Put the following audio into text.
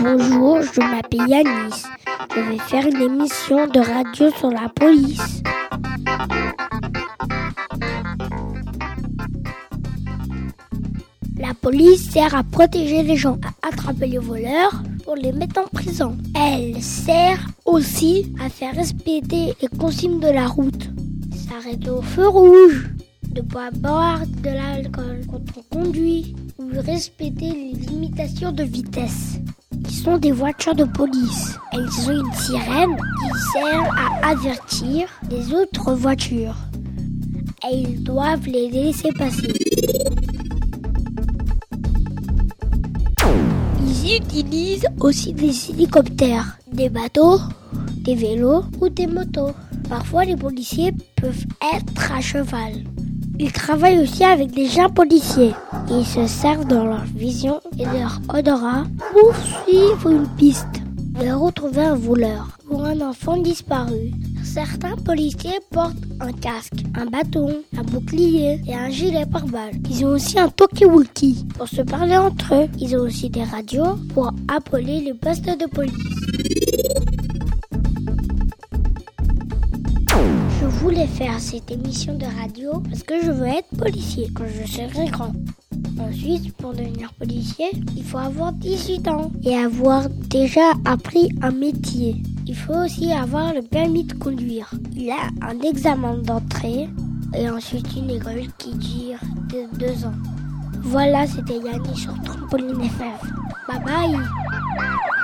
Bonjour, je m'appelle Yanis. Je vais faire une émission de radio sur la police. La police sert à protéger les gens, à attraper les voleurs pour les mettre en prison. Elle sert aussi à faire respecter les consignes de la route. S'arrêter au feu rouge, de pas boire de l'alcool quand on conduit ou respecter les limitations de vitesse. Ils sont des voitures de police. Elles ont une sirène qui sert à avertir les autres voitures. Et ils doivent les laisser passer. Ils utilisent aussi des hélicoptères, des bateaux, des vélos ou des motos. Parfois, les policiers peuvent être à cheval. Ils travaillent aussi avec des gens policiers. Ils se servent dans leur vision et leur odorat pour suivre une piste et retrouver un voleur ou un enfant disparu. Certains policiers portent un casque, un bâton, un bouclier et un gilet pare-balles. Ils ont aussi un talkie-walkie pour se parler entre eux. Ils ont aussi des radios pour appeler les postes de police. Voulais faire cette émission de radio parce que je veux être policier quand je serai grand. En Suisse, pour devenir policier, il faut avoir 18 ans et avoir déjà appris un métier. Il faut aussi avoir le permis de conduire. Il a un examen d'entrée et ensuite une école qui dure de 2 ans. Voilà, c'était Yannick sur Trampoline FF. Bye bye